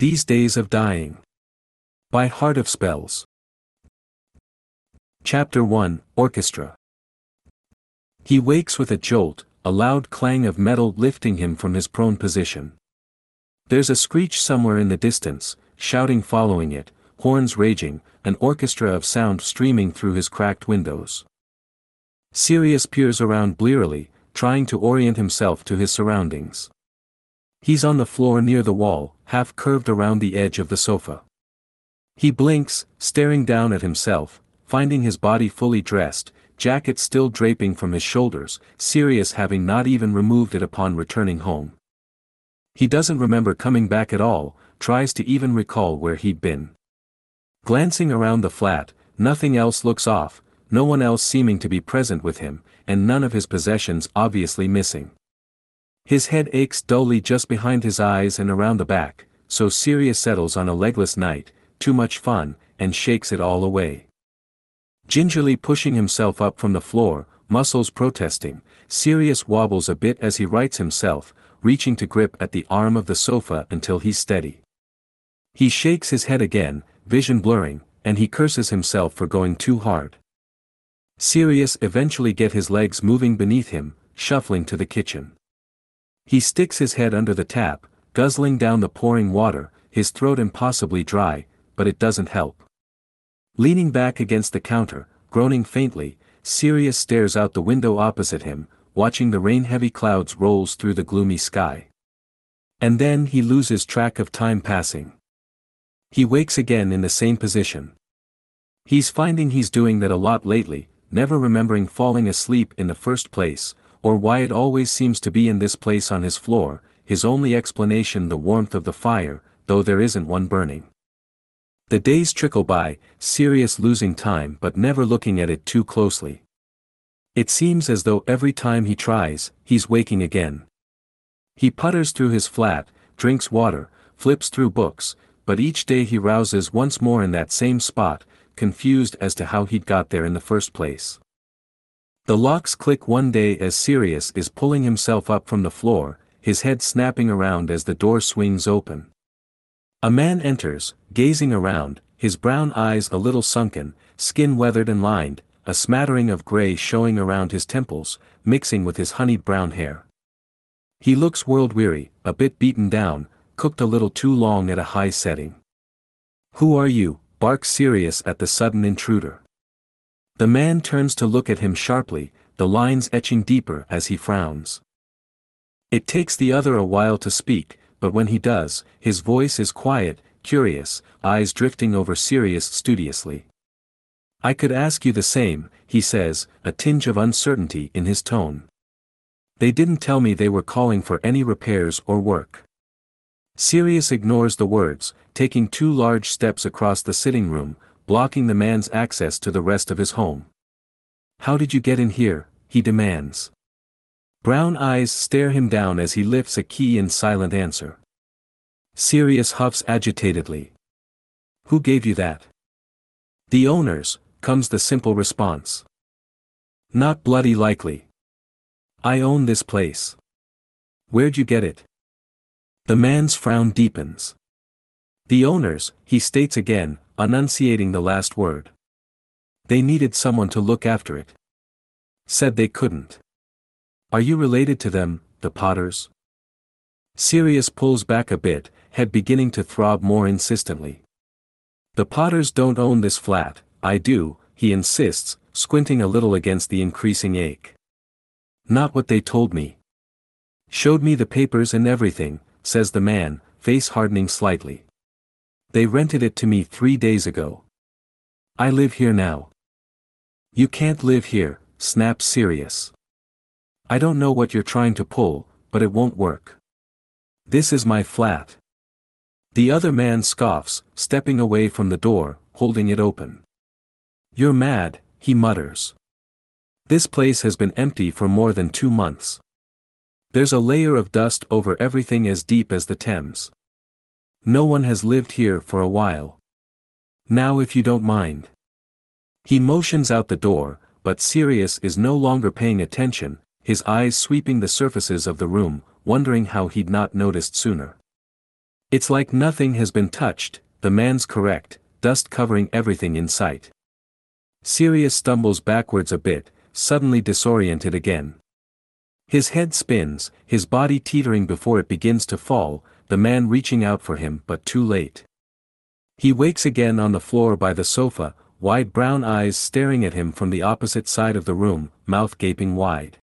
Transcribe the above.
These Days of Dying. By Heart of Spells. Chapter 1 Orchestra. He wakes with a jolt, a loud clang of metal lifting him from his prone position. There's a screech somewhere in the distance, shouting following it, horns raging, an orchestra of sound streaming through his cracked windows. Sirius peers around blearily, trying to orient himself to his surroundings. He's on the floor near the wall, half curved around the edge of the sofa. He blinks, staring down at himself, finding his body fully dressed, jacket still draping from his shoulders, Sirius having not even removed it upon returning home. He doesn't remember coming back at all, tries to even recall where he'd been. Glancing around the flat, nothing else looks off, no one else seeming to be present with him, and none of his possessions obviously missing. His head aches dully just behind his eyes and around the back, so Sirius settles on a legless night, too much fun, and shakes it all away. Gingerly pushing himself up from the floor, muscles protesting, Sirius wobbles a bit as he rights himself, reaching to grip at the arm of the sofa until he's steady. He shakes his head again, vision blurring, and he curses himself for going too hard. Sirius eventually get his legs moving beneath him, shuffling to the kitchen. He sticks his head under the tap, guzzling down the pouring water, his throat impossibly dry, but it doesn't help. Leaning back against the counter, groaning faintly, Sirius stares out the window opposite him, watching the rain-heavy clouds rolls through the gloomy sky. And then he loses track of time passing. He wakes again in the same position. He's finding he's doing that a lot lately, never remembering falling asleep in the first place, or why it always seems to be in this place on his floor, his only explanation the warmth of the fire, though there isn't one burning. The days trickle by, Sirius losing time but never looking at it too closely. It seems as though every time he tries, he's waking again. He putters through his flat, drinks water, flips through books, but each day he rouses once more in that same spot, confused as to how he'd got there in the first place. The locks click one day as Sirius is pulling himself up from the floor, his head snapping around as the door swings open. A man enters, gazing around, his brown eyes a little sunken, skin weathered and lined, a smattering of gray showing around his temples, mixing with his honeyed brown hair. He looks world-weary, a bit beaten down, cooked a little too long at a high setting. Who are you, barks Sirius at the sudden intruder. The man turns to look at him sharply, the lines etching deeper as he frowns. It takes the other a while to speak, but when he does, his voice is quiet, curious, eyes drifting over Sirius studiously. I could ask you the same, he says, a tinge of uncertainty in his tone. They didn't tell me they were calling for any repairs or work. Sirius ignores the words, taking two large steps across the sitting room, blocking the man's access to the rest of his home. How did you get in here? he demands. Brown eyes stare him down as he lifts a key in silent answer. Sirius huffs agitatedly. Who gave you that? The owners, comes the simple response. Not bloody likely. I own this place. Where'd you get it? The man's frown deepens. The owners, he states again, enunciating the last word. They needed someone to look after it. Said they couldn't. Are you related to them, the Potters? Sirius pulls back a bit, head beginning to throb more insistently. The Potters don't own this flat, I do, he insists, squinting a little against the increasing ache. Not what they told me. Showed me the papers and everything, says the man, face hardening slightly. They rented it to me three days ago. I live here now. You can't live here, snaps Sirius. I don't know what you're trying to pull, but it won't work. This is my flat. The other man scoffs, stepping away from the door, holding it open. You're mad, he mutters. This place has been empty for more than two months. There's a layer of dust over everything as deep as the Thames. No one has lived here for a while. Now if you don't mind. He motions out the door, but Sirius is no longer paying attention, his eyes sweeping the surfaces of the room, wondering how he'd not noticed sooner. It's like nothing has been touched, the man's correct, dust covering everything in sight. Sirius stumbles backwards a bit, suddenly disoriented again. His head spins, his body teetering before it begins to fall, the man reaching out for him but too late. He wakes again on the floor by the sofa, wide brown eyes staring at him from the opposite side of the room, mouth gaping wide.